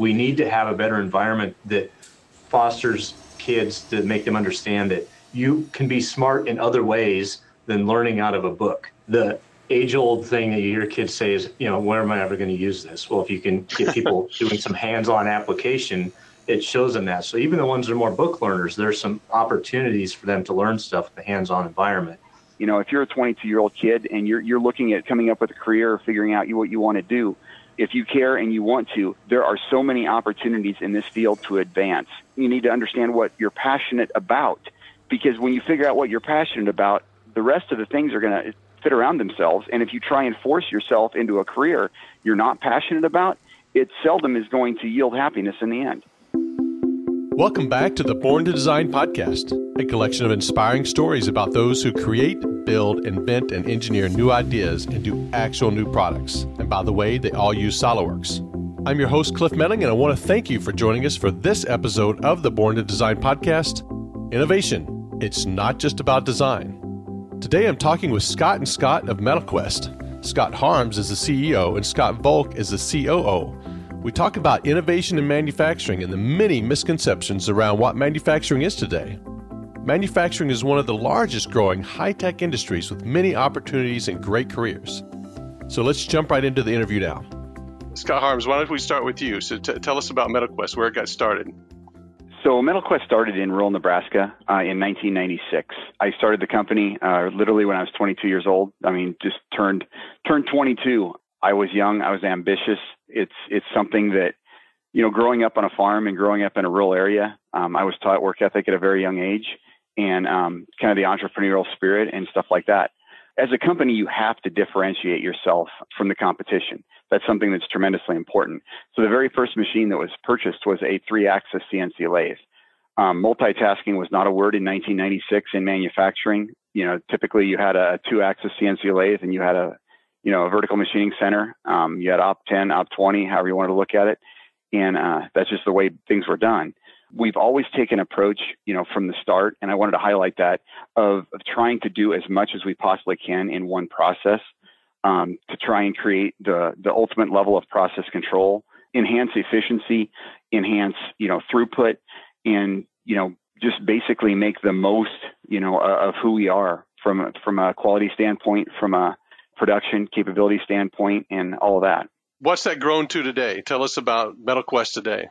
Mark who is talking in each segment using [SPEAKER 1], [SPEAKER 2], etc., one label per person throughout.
[SPEAKER 1] we need to have a better environment that fosters kids to make them understand that you can be smart in other ways than learning out of a book. The age old thing that you hear kids say is, you know, where am I ever going to use this? Well, if you can get people doing some hands on application, it shows them that. So even the ones that are more book learners, there's some opportunities for them to learn stuff in the hands on environment.
[SPEAKER 2] You know, if you're a 22 year old kid and you're, you're looking at coming up with a career or figuring out what you want to do, if you care and you want to, there are so many opportunities in this field to advance. You need to understand what you're passionate about because when you figure out what you're passionate about, the rest of the things are going to fit around themselves. And if you try and force yourself into a career you're not passionate about, it seldom is going to yield happiness in the end.
[SPEAKER 3] Welcome back to the Born to Design podcast, a collection of inspiring stories about those who create, build, invent, and engineer new ideas and do actual new products. And by the way, they all use SOLIDWORKS. I'm your host, Cliff Melling, and I want to thank you for joining us for this episode of the Born to Design podcast Innovation. It's not just about design. Today I'm talking with Scott and Scott of MetalQuest. Scott Harms is the CEO and Scott Volk is the COO. We talk about innovation in manufacturing and the many misconceptions around what manufacturing is today. Manufacturing is one of the largest growing high tech industries with many opportunities and great careers. So let's jump right into the interview now. Scott Harms, why don't we start with you? So t- tell us about MetalQuest, where it got started.
[SPEAKER 2] So MetalQuest started in rural Nebraska uh, in 1996. I started the company uh, literally when I was 22 years old. I mean, just turned turned 22. I was young. I was ambitious. It's it's something that you know, growing up on a farm and growing up in a rural area, um, I was taught work ethic at a very young age and um, kind of the entrepreneurial spirit and stuff like that. As a company, you have to differentiate yourself from the competition. That's something that's tremendously important. So the very first machine that was purchased was a three-axis CNC lathe. Um, multitasking was not a word in 1996 in manufacturing. You know, typically you had a two-axis CNC lathe and you had a, you know, a vertical machining center. Um, you had op 10, op 20, however you wanted to look at it, and uh, that's just the way things were done. We've always taken approach, you know, from the start, and I wanted to highlight that of, of trying to do as much as we possibly can in one process um, to try and create the the ultimate level of process control, enhance efficiency, enhance you know throughput, and you know just basically make the most you know of who we are from from a quality standpoint, from a production capability standpoint, and all of that.
[SPEAKER 3] What's that grown to today? Tell us about MetalQuest today.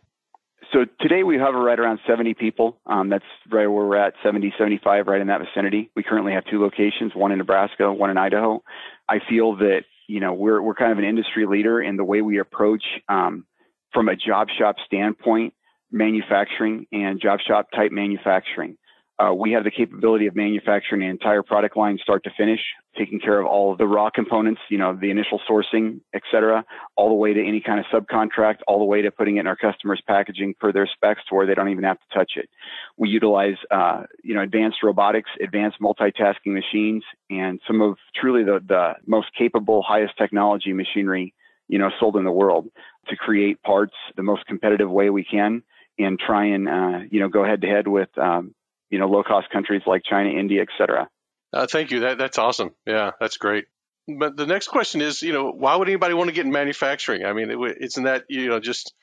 [SPEAKER 2] So today we hover right around 70 people. Um, that's right where we're at, 70, 75, right in that vicinity. We currently have two locations, one in Nebraska, one in Idaho. I feel that you know we're we're kind of an industry leader in the way we approach um, from a job shop standpoint, manufacturing and job shop type manufacturing. Uh, we have the capability of manufacturing an entire product line start to finish, taking care of all of the raw components, you know, the initial sourcing, et cetera, all the way to any kind of subcontract, all the way to putting it in our customers' packaging per their specs to where they don't even have to touch it. We utilize, uh, you know, advanced robotics, advanced multitasking machines, and some of truly the, the most capable, highest technology machinery, you know, sold in the world to create parts the most competitive way we can and try and, uh, you know, go head to head with, um, you know, low cost countries like China, India, et cetera.
[SPEAKER 3] Uh, thank you. That, that's awesome. Yeah, that's great. But the next question is, you know, why would anybody want to get in manufacturing? I mean, it, isn't that, you know, just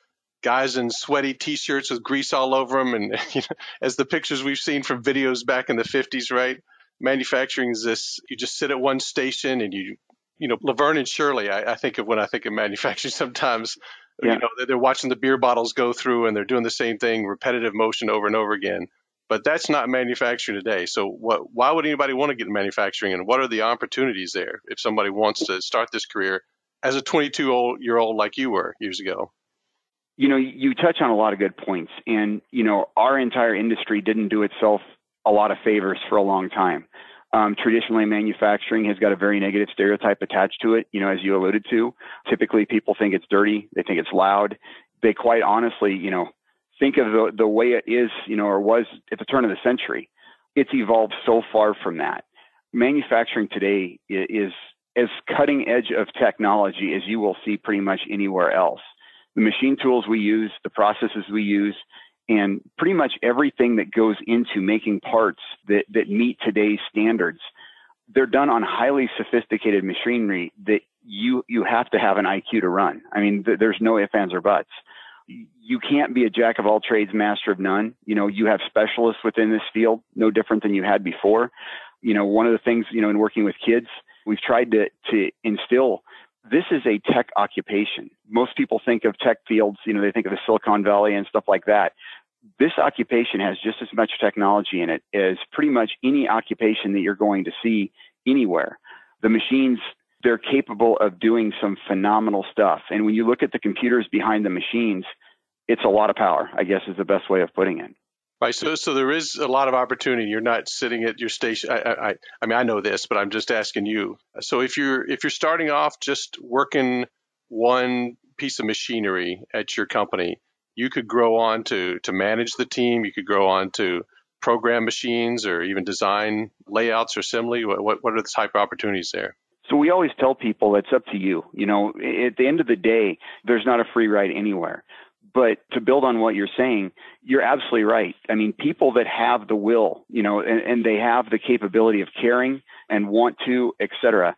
[SPEAKER 3] guys in sweaty t-shirts with grease all over them. And you know, as the pictures we've seen from videos back in the 50s, right? Manufacturing is this, you just sit at one station and you, you know, Laverne and Shirley, I, I think of when I think of manufacturing sometimes, yeah. you know, they're watching the beer bottles go through and they're doing the same thing, repetitive motion over and over again but that's not manufacturing today. So what, why would anybody want to get in manufacturing and what are the opportunities there if somebody wants to start this career as a 22 year old like you were years ago?
[SPEAKER 2] You know, you touch on a lot of good points and, you know, our entire industry didn't do itself a lot of favors for a long time. Um, traditionally, manufacturing has got a very negative stereotype attached to it. You know, as you alluded to, typically people think it's dirty. They think it's loud. They quite honestly, you know, think of the, the way it is, you know, or was at the turn of the century, it's evolved so far from that. Manufacturing today is as cutting edge of technology as you will see pretty much anywhere else. The machine tools we use, the processes we use, and pretty much everything that goes into making parts that, that meet today's standards, they're done on highly sophisticated machinery that you, you have to have an IQ to run. I mean, th- there's no ifs, ands, or buts you can't be a jack of all trades, master of none. You know, you have specialists within this field, no different than you had before. You know, one of the things, you know, in working with kids, we've tried to, to instill this is a tech occupation. Most people think of tech fields, you know, they think of the Silicon Valley and stuff like that. This occupation has just as much technology in it as pretty much any occupation that you're going to see anywhere. The machines they're capable of doing some phenomenal stuff. And when you look at the computers behind the machines, it's a lot of power, I guess is the best way of putting it.
[SPEAKER 3] Right. So, so there is a lot of opportunity. You're not sitting at your station. I, I, I mean, I know this, but I'm just asking you. So, if you're if you're starting off just working one piece of machinery at your company, you could grow on to to manage the team. You could grow on to program machines or even design layouts or assembly. What what are the type of opportunities there?
[SPEAKER 2] So we always tell people it's up to you. You know, at the end of the day, there's not a free ride anywhere. But to build on what you're saying, you're absolutely right. I mean, people that have the will, you know, and, and they have the capability of caring and want to, et cetera,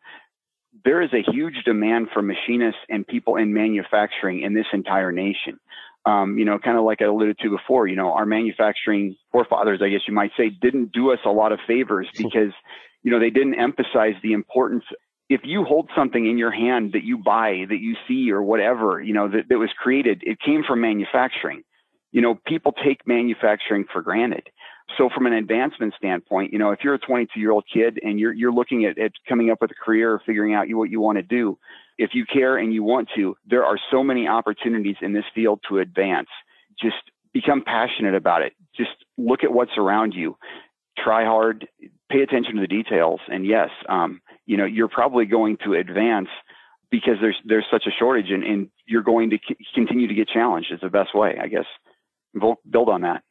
[SPEAKER 2] there is a huge demand for machinists and people in manufacturing in this entire nation. Um, you know, kind of like I alluded to before, you know, our manufacturing forefathers, I guess you might say, didn't do us a lot of favors because, you know, they didn't emphasize the importance if you hold something in your hand that you buy, that you see, or whatever, you know, that, that was created, it came from manufacturing. You know, people take manufacturing for granted. So from an advancement standpoint, you know, if you're a 22 year old kid and you're, you're looking at, at coming up with a career or figuring out what you want to do, if you care and you want to, there are so many opportunities in this field to advance. Just become passionate about it. Just look at what's around you. Try hard, pay attention to the details. And yes, um, you know, you're probably going to advance because there's there's such a shortage, and, and you're going to c- continue to get challenged. Is the best way, I guess. Build on that.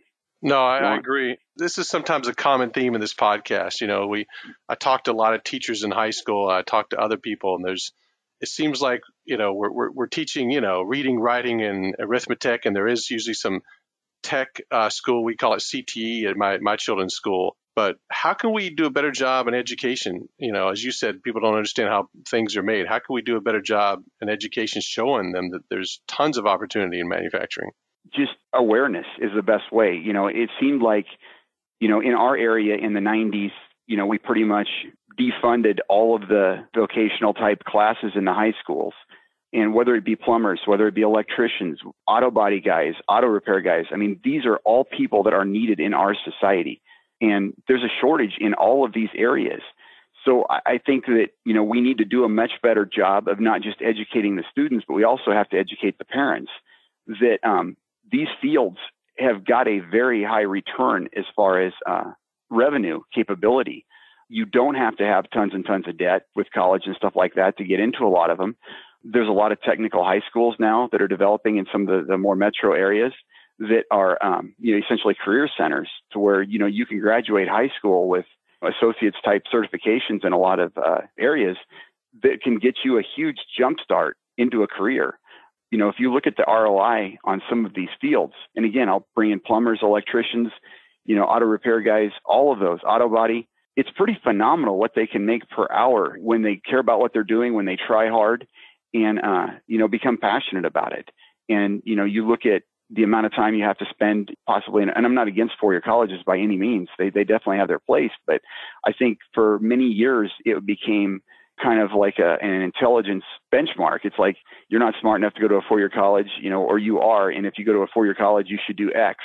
[SPEAKER 3] No, I, I, agree. This is sometimes a common theme in this podcast. You know, we I talked to a lot of teachers in high school. I talked to other people, and there's it seems like you know we're we're, we're teaching you know reading, writing, and arithmetic, and there is usually some tech uh, school. We call it CTE at my my children's school, but how can we do a better job in education? You know, as you said, people don't understand how things are made. How can we do a better job in education showing them that there's tons of opportunity in manufacturing?
[SPEAKER 2] Just awareness is the best way. You know, it seemed like, you know, in our area in the 90s, you know, we pretty much defunded all of the vocational type classes in the high schools. And whether it be plumbers, whether it be electricians, auto body guys, auto repair guys, I mean, these are all people that are needed in our society. And there's a shortage in all of these areas. So I think that, you know, we need to do a much better job of not just educating the students, but we also have to educate the parents that um, these fields have got a very high return as far as uh, revenue capability. You don't have to have tons and tons of debt with college and stuff like that to get into a lot of them. There's a lot of technical high schools now that are developing in some of the, the more metro areas that are um, you know essentially career centers to where you know you can graduate high school with associates type certifications in a lot of uh, areas that can get you a huge jump start into a career. You know, if you look at the ROI on some of these fields, and again, I'll bring in plumbers, electricians, you know, auto repair guys, all of those, auto body. It's pretty phenomenal what they can make per hour when they care about what they're doing, when they try hard, and uh, you know, become passionate about it. And you know, you look at the amount of time you have to spend possibly, and I'm not against four-year colleges by any means. They, they definitely have their place, but I think for many years it became kind of like a, an intelligence benchmark. It's like you're not smart enough to go to a four-year college, you know, or you are, and if you go to a four-year college, you should do X.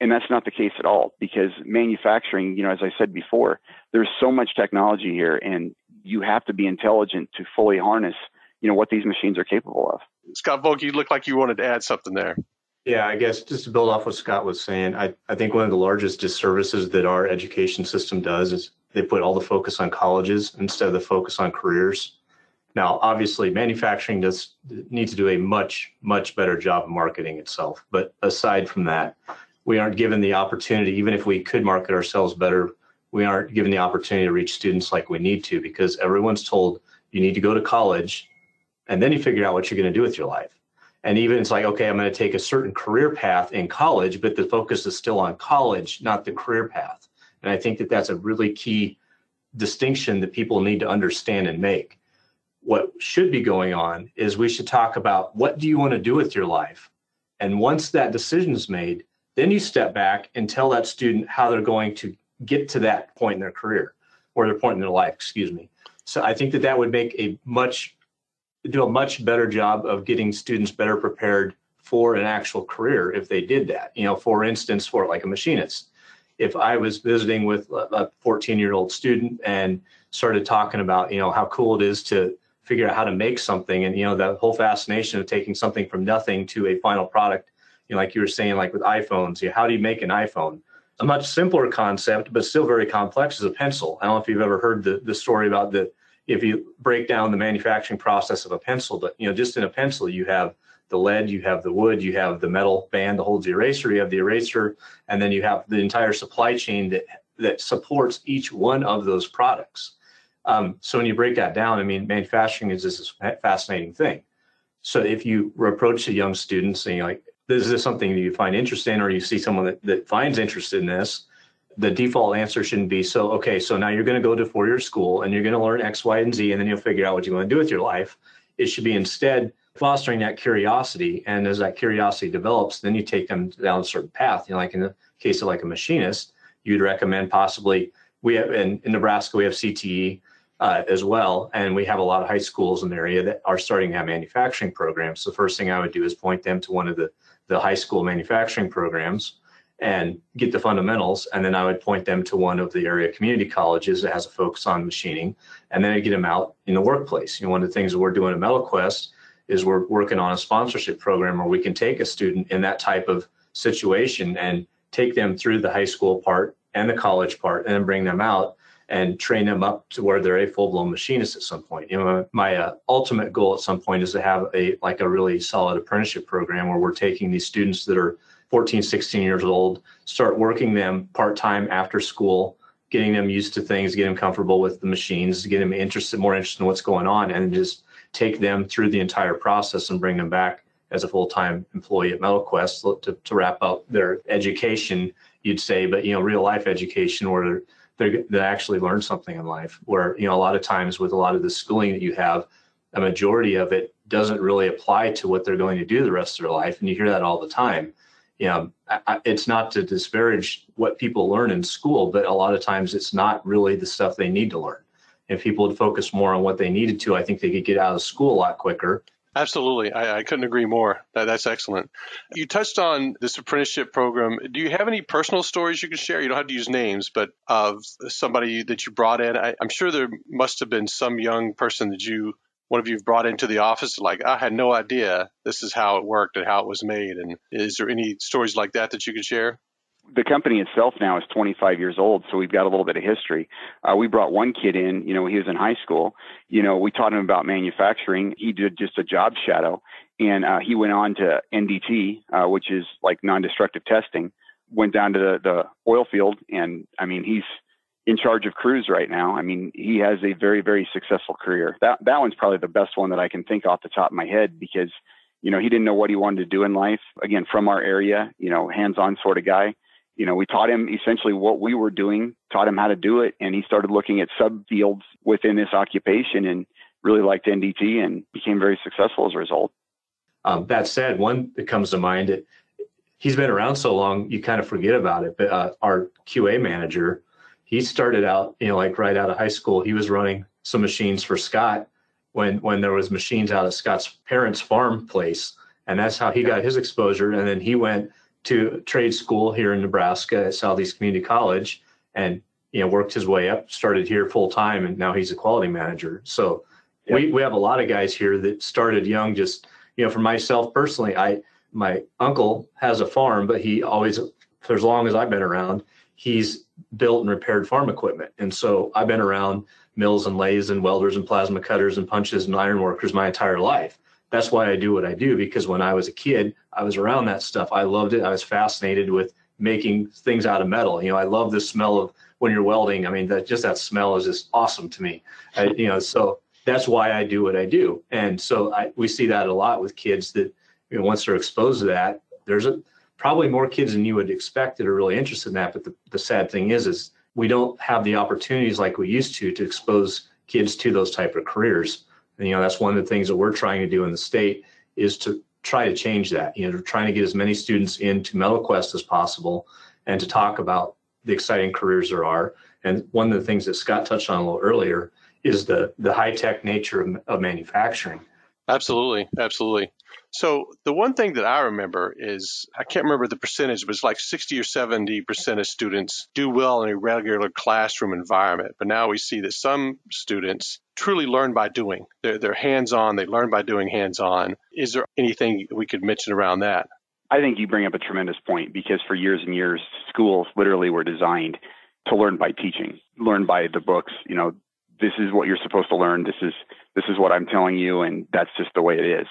[SPEAKER 2] And that's not the case at all because manufacturing, you know, as I said before, there's so much technology here, and you have to be intelligent to fully harness, you know, what these machines are capable of.
[SPEAKER 3] Scott Volk, you look like you wanted to add something there.
[SPEAKER 1] Yeah, I guess just to build off what Scott was saying, I, I think one of the largest disservices that our education system does is they put all the focus on colleges instead of the focus on careers. Now, obviously, manufacturing does need to do a much, much better job of marketing itself. But aside from that, we aren't given the opportunity, even if we could market ourselves better, we aren't given the opportunity to reach students like we need to because everyone's told you need to go to college and then you figure out what you're going to do with your life and even it's like okay i'm going to take a certain career path in college but the focus is still on college not the career path. And i think that that's a really key distinction that people need to understand and make. What should be going on is we should talk about what do you want to do with your life? And once that decision is made, then you step back and tell that student how they're going to get to that point in their career or their point in their life, excuse me. So I think that that would make a much do a much better job of getting students better prepared for an actual career if they did that. You know, for instance, for like a machinist, if I was visiting with a 14 year old student and started talking about, you know, how cool it is to figure out how to make something and, you know, the whole fascination of taking something from nothing to a final product, you know, like you were saying, like with iPhones, you know, how do you make an iPhone? A much simpler concept, but still very complex is a pencil. I don't know if you've ever heard the, the story about the, if you break down the manufacturing process of a pencil, but, you know, just in a pencil, you have the lead, you have the wood, you have the metal band that holds the eraser, you have the eraser, and then you have the entire supply chain that that supports each one of those products. Um, so when you break that down, I mean, manufacturing is this fascinating thing. So if you approach the young students and you're like, is this something that you find interesting, or you see someone that, that finds interest in this, the default answer shouldn't be so okay so now you're going to go to four year school and you're going to learn x y and z and then you'll figure out what you want to do with your life it should be instead fostering that curiosity. And as that curiosity develops, then you take them down a certain path. You know, like in the case of like a machinist, you'd recommend possibly we have in, in Nebraska we have CTE uh, as well, and we have a lot of high schools in the area that are starting to have manufacturing programs. So the first thing I would do is point them to one of the the high school manufacturing programs and get the fundamentals. And then I would point them to one of the area community colleges that has a focus on machining. And then I get them out in the workplace. You know, one of the things we're doing at MetalQuest is we're working on a sponsorship program where we can take a student in that type of situation and take them through the high school part and the college part and then bring them out and train them up to where they're a full-blown machinist at some point. You know, my uh, ultimate goal at some point is to have a like a really solid apprenticeship program where we're taking these students that are 14, 16 years old, start working them part-time after school, getting them used to things, getting them comfortable with the machines, getting them interested, more interested in what's going on, and just take them through the entire process and bring them back as a full-time employee at MetalQuest to, to wrap up their education, you'd say, but you know, real life education where they're, they actually learn something in life. Where you know, a lot of times with a lot of the schooling that you have, a majority of it doesn't really apply to what they're going to do the rest of their life, and you hear that all the time. You know, I, it's not to disparage what people learn in school, but a lot of times it's not really the stuff they need to learn if people would focus more on what they needed to, I think they could get out of school a lot quicker.
[SPEAKER 3] Absolutely. I, I couldn't agree more. That, that's excellent. You touched on this apprenticeship program. Do you have any personal stories you can share? You don't have to use names, but of somebody that you brought in. I, I'm sure there must have been some young person that you, one of you brought into the office, like, I had no idea this is how it worked and how it was made. And is there any stories like that that you could share?
[SPEAKER 2] the company itself now is 25 years old, so we've got a little bit of history. Uh, we brought one kid in, you know, he was in high school. You know, we taught him about manufacturing. He did just a job shadow, and uh, he went on to NDT, uh, which is like non-destructive testing. Went down to the, the oil field, and I mean, he's in charge of crews right now. I mean, he has a very, very successful career. That that one's probably the best one that I can think off the top of my head because, you know, he didn't know what he wanted to do in life. Again, from our area, you know, hands-on sort of guy you know, we taught him essentially what we were doing, taught him how to do it, and he started looking at subfields within this occupation and really liked NDT and became very successful as a result.
[SPEAKER 1] Um, that said, one that comes to mind, it, he's been around so long, you kind of forget about it. But uh, our QA manager, he started out, you know, like right out of high school, he was running some machines for Scott when when there was machines out of Scott's parents' farm place, and that's how he got his exposure. And then he went to trade school here in Nebraska at Southeast Community College and you know worked his way up, started here full time, and now he's a quality manager. So we we have a lot of guys here that started young. Just you know, for myself personally, I my uncle has a farm, but he always for as long as I've been around, he's built and repaired farm equipment, and so I've been around mills and lathes and welders and plasma cutters and punches and iron workers my entire life that's why I do what I do because when I was a kid, I was around that stuff. I loved it. I was fascinated with making things out of metal. You know, I love the smell of when you're welding. I mean, that just that smell is just awesome to me. I, you know, so that's why I do what I do. And so I, we see that a lot with kids that you know, once they're exposed to that, there's a probably more kids than you would expect that are really interested in that. But the, the sad thing is, is we don't have the opportunities like we used to to expose kids to those type of careers. And, you know, that's one of the things that we're trying to do in the state is to try to change that. You know, trying to get as many students into MetalQuest as possible and to talk about the exciting careers there are. And one of the things that Scott touched on a little earlier is the the high tech nature of, of manufacturing.
[SPEAKER 3] Absolutely, absolutely. So the one thing that I remember is I can't remember the percentage, but it's like 60 or 70 percent of students do well in a regular classroom environment. But now we see that some students truly learn by doing. They're, they're hands-on. They learn by doing hands-on. Is there anything we could mention around that?
[SPEAKER 2] I think you bring up a tremendous point because for years and years, schools literally were designed to learn by teaching, learn by the books. You know, this is what you're supposed to learn. This is this is what I'm telling you, and that's just the way it is.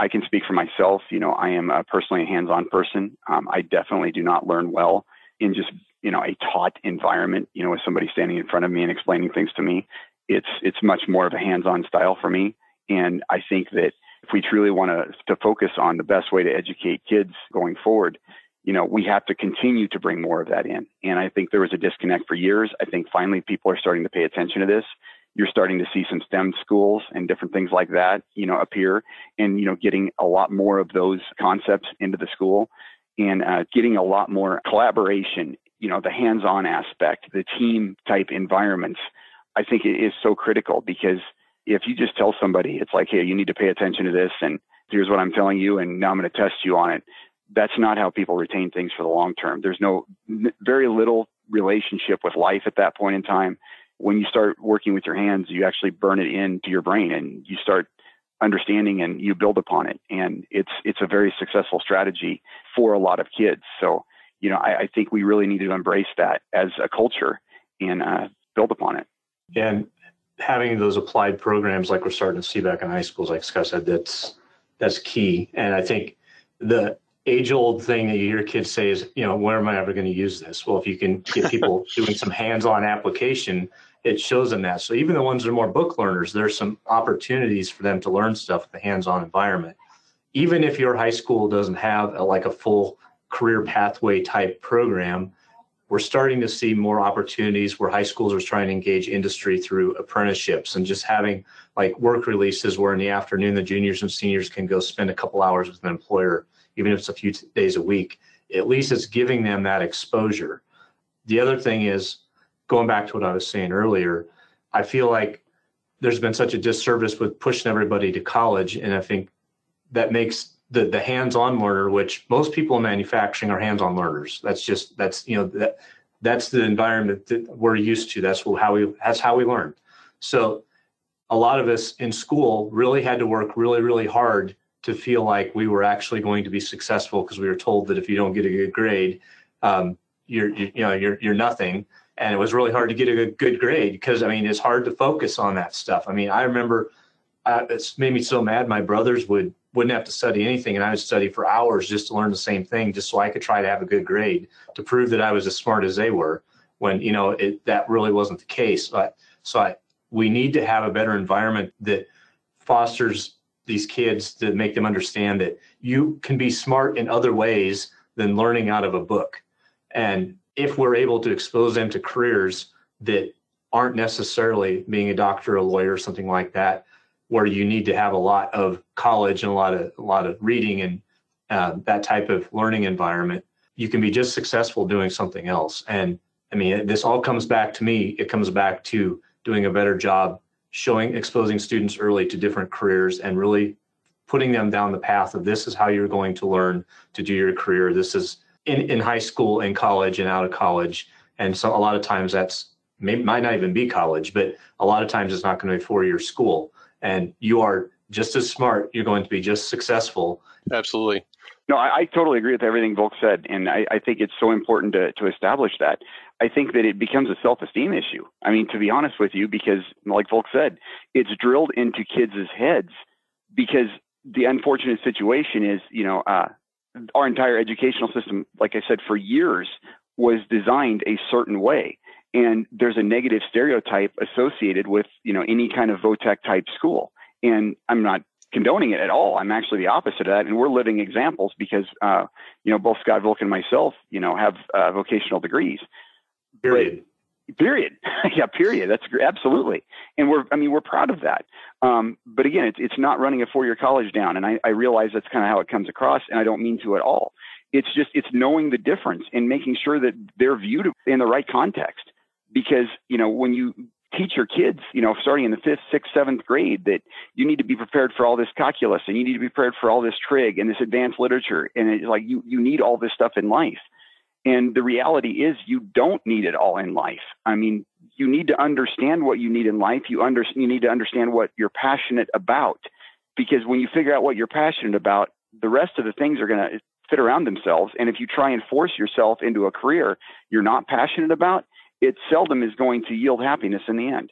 [SPEAKER 2] I can speak for myself. You know, I am a personally a hands-on person. Um, I definitely do not learn well in just you know a taught environment. You know, with somebody standing in front of me and explaining things to me. It's it's much more of a hands-on style for me, and I think that if we truly want to to focus on the best way to educate kids going forward, you know, we have to continue to bring more of that in. And I think there was a disconnect for years. I think finally people are starting to pay attention to this you're starting to see some STEM schools and different things like that, you know, appear and, you know, getting a lot more of those concepts into the school and uh, getting a lot more collaboration, you know, the hands on aspect, the team type environments, I think it is so critical because if you just tell somebody, it's like, hey, you need to pay attention to this and here's what I'm telling you, and now I'm going to test you on it. That's not how people retain things for the long term. There's no, very little relationship with life at that point in time when you start working with your hands, you actually burn it into your brain and you start understanding and you build upon it. And it's it's a very successful strategy for a lot of kids. So, you know, I, I think we really need to embrace that as a culture and uh, build upon it.
[SPEAKER 1] And having those applied programs like we're starting to see back in high schools, like Scott said, that's that's key. And I think the age old thing that you hear kids say is, you know, when am I ever going to use this? Well, if you can get people doing some hands on application, it shows them that. So even the ones that are more book learners, there's some opportunities for them to learn stuff in the hands-on environment. Even if your high school doesn't have a, like a full career pathway type program, we're starting to see more opportunities where high schools are trying to engage industry through apprenticeships and just having like work releases where in the afternoon the juniors and seniors can go spend a couple hours with an employer, even if it's a few days a week. At least it's giving them that exposure. The other thing is going back to what I was saying earlier, I feel like there's been such a disservice with pushing everybody to college, and I think that makes the the hands-on learner, which most people in manufacturing are hands-on learners. That's just that's you know that that's the environment that we're used to. That's how we that's how we learn. So a lot of us in school really had to work really really hard to feel like we were actually going to be successful because we were told that if you don't get a good grade, um, you're you, you know you're you're nothing and it was really hard to get a good grade because I mean it's hard to focus on that stuff. I mean I remember uh, it's made me so mad. My brothers would wouldn't have to study anything, and I would study for hours just to learn the same thing, just so I could try to have a good grade to prove that I was as smart as they were. When you know it, that really wasn't the case. But so I, we need to have a better environment that fosters these kids to make them understand that you can be smart in other ways than learning out of a book. And if we're able to expose them to careers that aren't necessarily being a doctor, a lawyer, or something like that, where you need to have a lot of college and a lot of a lot of reading and uh, that type of learning environment, you can be just successful doing something else. And I mean, this all comes back to me. It comes back to doing a better job showing, exposing students early to different careers and really putting them down the path of this is how you're going to learn to do your career. This is in, in high school and college and out of college. And so a lot of times that's may, might not even be college, but a lot of times it's not going to be four year school. And you are just as smart. You're going to be just successful.
[SPEAKER 3] Absolutely.
[SPEAKER 2] No, I, I totally agree with everything Volk said. And I, I think it's so important to, to establish that. I think that it becomes a self esteem issue. I mean, to be honest with you, because like Volk said, it's drilled into kids' heads because the unfortunate situation is, you know, uh, our entire educational system, like I said, for years was designed a certain way. And there's a negative stereotype associated with, you know, any kind of vo-tech type school. And I'm not condoning it at all. I'm actually the opposite of that. And we're living examples because, uh, you know, both Scott Volk and myself, you know, have uh, vocational degrees.
[SPEAKER 1] Period.
[SPEAKER 2] Period. yeah, period. That's absolutely. And we're, I mean, we're proud of that. Um, but again, it's, it's not running a four year college down. And I, I realize that's kind of how it comes across. And I don't mean to at all. It's just, it's knowing the difference and making sure that they're viewed in the right context. Because, you know, when you teach your kids, you know, starting in the fifth, sixth, seventh grade, that you need to be prepared for all this calculus and you need to be prepared for all this trig and this advanced literature. And it's like you, you need all this stuff in life. And the reality is, you don't need it all in life. I mean, you need to understand what you need in life. You, under, you need to understand what you're passionate about. Because when you figure out what you're passionate about, the rest of the things are going to fit around themselves. And if you try and force yourself into a career you're not passionate about, it seldom is going to yield happiness in the end.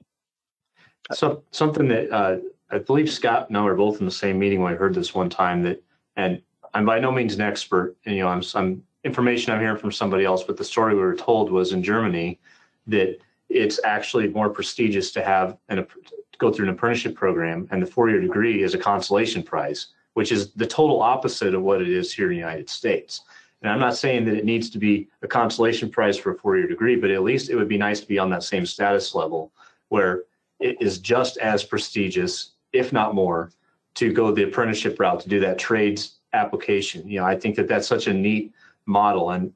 [SPEAKER 1] So something that uh, I believe Scott and I were both in the same meeting when I heard this one time that, and I'm by no means an expert, and you know, I'm, I'm information I'm hearing from somebody else, but the story we were told was in Germany that it's actually more prestigious to have an go through an apprenticeship program, and the four-year degree is a consolation prize, which is the total opposite of what it is here in the United States. And I'm not saying that it needs to be a consolation prize for a four-year degree, but at least it would be nice to be on that same status level where it is just as prestigious, if not more, to go the apprenticeship route to do that trades application. You know, I think that that's such a neat model. And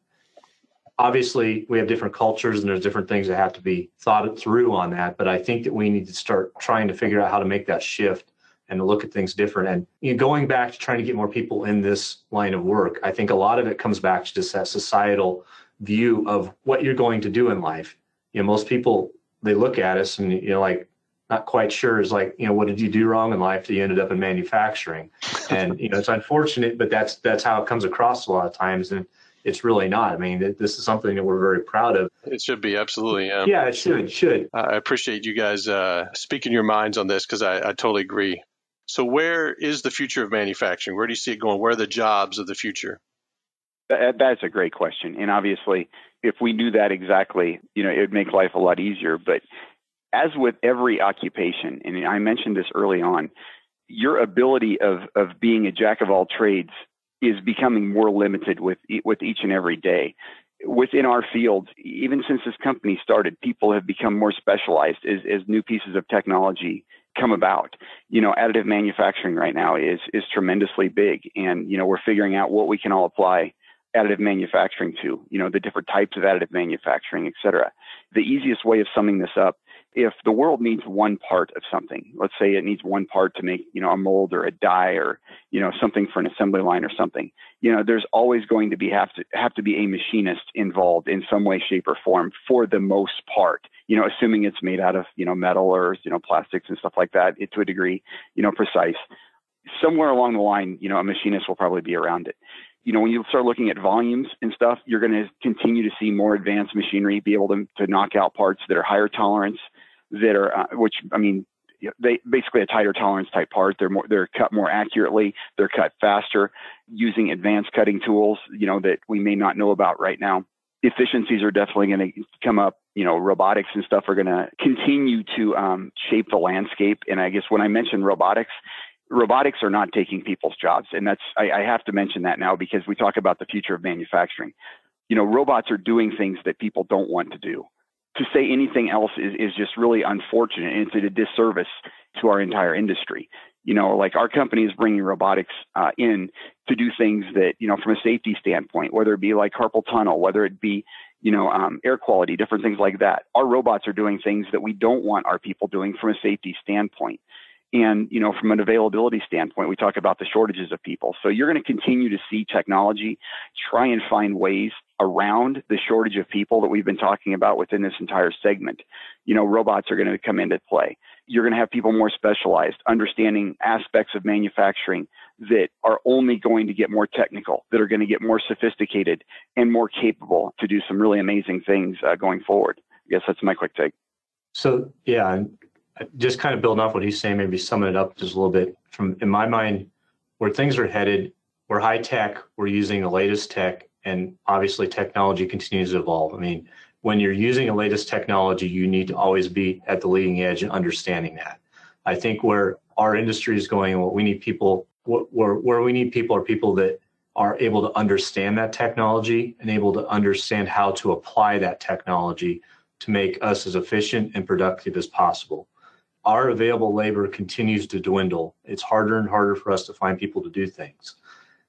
[SPEAKER 1] obviously, we have different cultures and there's different things that have to be thought through on that. But I think that we need to start trying to figure out how to make that shift and to look at things different. And you know, going back to trying to get more people in this line of work, I think a lot of it comes back to just that societal view of what you're going to do in life. You know, most people they look at us and you know, like not quite sure is like, you know, what did you do wrong in life that you ended up in manufacturing? And you know, it's unfortunate, but that's that's how it comes across a lot of times. And it's really not. I mean, this is something that we're very proud of.
[SPEAKER 3] It should be absolutely. Yeah,
[SPEAKER 1] yeah it should. It should.
[SPEAKER 3] I appreciate you guys uh, speaking your minds on this because I, I totally agree. So, where is the future of manufacturing? Where do you see it going? Where are the jobs of the future?
[SPEAKER 2] That, that's a great question, and obviously, if we knew that exactly, you know, it would make life a lot easier. But as with every occupation, and I mentioned this early on, your ability of of being a jack of all trades is becoming more limited with with each and every day. Within our field, even since this company started, people have become more specialized as, as new pieces of technology come about. You know, additive manufacturing right now is is tremendously big, and you know we're figuring out what we can all apply additive manufacturing to. You know, the different types of additive manufacturing, et cetera. The easiest way of summing this up if the world needs one part of something, let's say it needs one part to make, you know, a mold or a die or, you know, something for an assembly line or something, you know, there's always going to be have to have to be a machinist involved in some way, shape, or form for the most part, you know, assuming it's made out of, you know, metal or, you know, plastics and stuff like that, it, to a degree, you know, precise. Somewhere along the line, you know, a machinist will probably be around it you know, when you start looking at volumes and stuff, you're going to continue to see more advanced machinery be able to, to knock out parts that are higher tolerance, that are, uh, which I mean, they basically a tighter tolerance type part. They're more, they're cut more accurately. They're cut faster using advanced cutting tools, you know, that we may not know about right now. Efficiencies are definitely going to come up. You know, robotics and stuff are going to continue to um, shape the landscape. And I guess when I mention robotics, robotics are not taking people's jobs, and that's I, I have to mention that now because we talk about the future of manufacturing. You know, robots are doing things that people don't want to do to say anything else is, is just really unfortunate and it's a disservice to our entire industry. You know, like our company is bringing robotics uh, in to do things that, you know, from a safety standpoint, whether it be like carpal tunnel, whether it be, you know, um, air quality, different things like that. Our robots are doing things that we don't want our people doing from a safety standpoint. And, you know, from an availability standpoint, we talk about the shortages of people. So you're going to continue to see technology try and find ways around the shortage of people that we've been talking about within this entire segment. You know, robots are going to come into play. You're going to have people more specialized, understanding aspects of manufacturing that are only going to get more technical, that are going to get more sophisticated and more capable to do some really amazing things uh, going forward. I guess that's my quick take.
[SPEAKER 1] So, yeah, just kind of building off what he's saying, maybe summing it up just a little bit. From in my mind, where things are headed, we're high tech, we're using the latest tech, and obviously technology continues to evolve. I mean, when you're using the latest technology, you need to always be at the leading edge and understanding that. I think where our industry is going, what we need people, where where we need people are people that are able to understand that technology and able to understand how to apply that technology to make us as efficient and productive as possible. Our available labor continues to dwindle. It's harder and harder for us to find people to do things.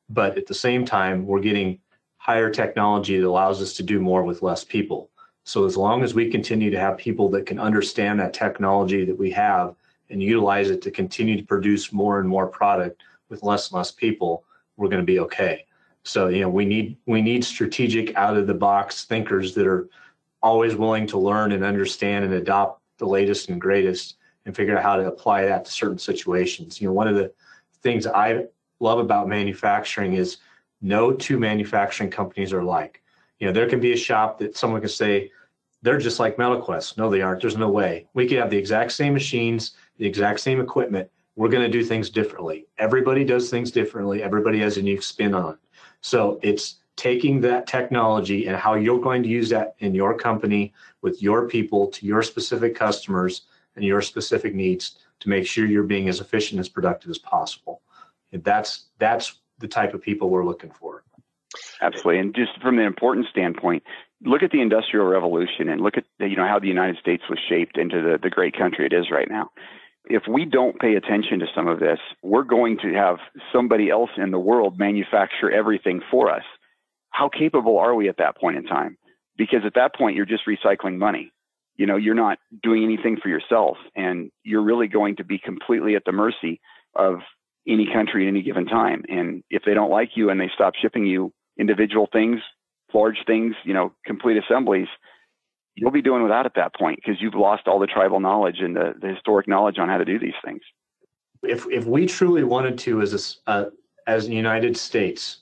[SPEAKER 1] But at the same time, we're getting higher technology that allows us to do more with less people. So as long as we continue to have people that can understand that technology that we have and utilize it to continue to produce more and more product with less and less people, we're going to be okay. So you know we need we need strategic out of the box thinkers that are always willing to learn and understand and adopt the latest and greatest and figure out how to apply that to certain situations. You know, one of the things I love about manufacturing is no two manufacturing companies are alike. You know, there can be a shop that someone can say, they're just like MetalQuest. No, they aren't. There's no way. We could have the exact same machines, the exact same equipment. We're going to do things differently. Everybody does things differently. Everybody has a unique spin on it. So it's taking that technology and how you're going to use that in your company with your people to your specific customers and your specific needs to make sure you're being as efficient as productive as possible. And that's that's the type of people we're looking for.
[SPEAKER 2] Absolutely. And just from an important standpoint, look at the industrial revolution and look at you know how the United States was shaped into the, the great country it is right now. If we don't pay attention to some of this, we're going to have somebody else in the world manufacture everything for us. How capable are we at that point in time? Because at that point you're just recycling money. You know, you're not doing anything for yourself and you're really going to be completely at the mercy of any country at any given time. And if they don't like you and they stop shipping you individual things, large things, you know, complete assemblies, you'll be doing without at that point because you've lost all the tribal knowledge and the, the historic knowledge on how to do these things.
[SPEAKER 1] If if we truly wanted to, as a, uh, as the United States,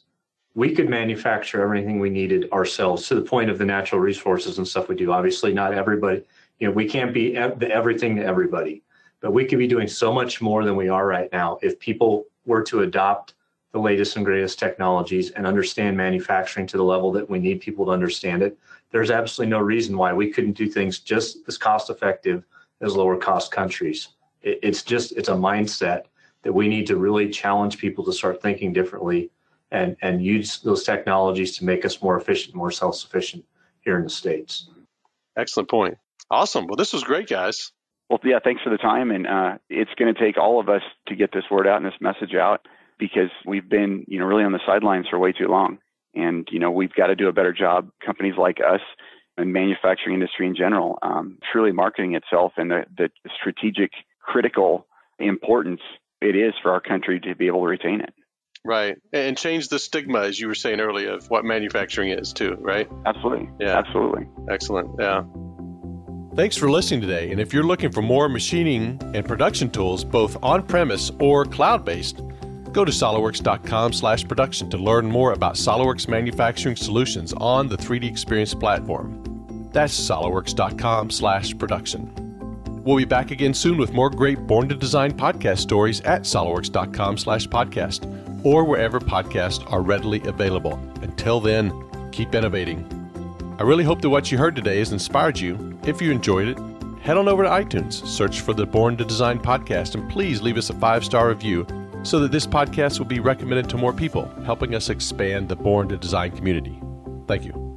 [SPEAKER 1] we could manufacture everything we needed ourselves to the point of the natural resources and stuff we do. Obviously, not everybody, you know, we can't be everything to everybody, but we could be doing so much more than we are right now if people were to adopt the latest and greatest technologies and understand manufacturing to the level that we need people to understand it, there's absolutely no reason why we couldn't do things just as cost effective as lower cost countries. It's just, it's a mindset that we need to really challenge people to start thinking differently and, and use those technologies to make us more efficient, more self sufficient here in the States.
[SPEAKER 3] Excellent point. Awesome. Well, this was great, guys.
[SPEAKER 2] Well, yeah, thanks for the time. And uh, it's going to take all of us to get this word out and this message out because we've been, you know, really on the sidelines for way too long. And, you know, we've got to do a better job, companies like us and manufacturing industry in general, um, truly marketing itself and the, the strategic, critical importance it is for our country to be able to retain it.
[SPEAKER 3] Right. And change the stigma, as you were saying earlier, of what manufacturing is, too, right?
[SPEAKER 2] Absolutely. Yeah. Absolutely.
[SPEAKER 3] Excellent. Yeah. Thanks for listening today. And if you're looking for more machining and production tools, both on premise or cloud based, Go to SolidWorks.com slash production to learn more about SolidWorks manufacturing solutions on the 3D Experience platform. That's SolidWorks.com slash production. We'll be back again soon with more great Born to Design podcast stories at SolidWorks.com slash podcast or wherever podcasts are readily available. Until then, keep innovating. I really hope that what you heard today has inspired you. If you enjoyed it, head on over to iTunes, search for the Born to Design podcast, and please leave us a five star review so that this podcast will be recommended to more people, helping us expand the Born to Design community. Thank you.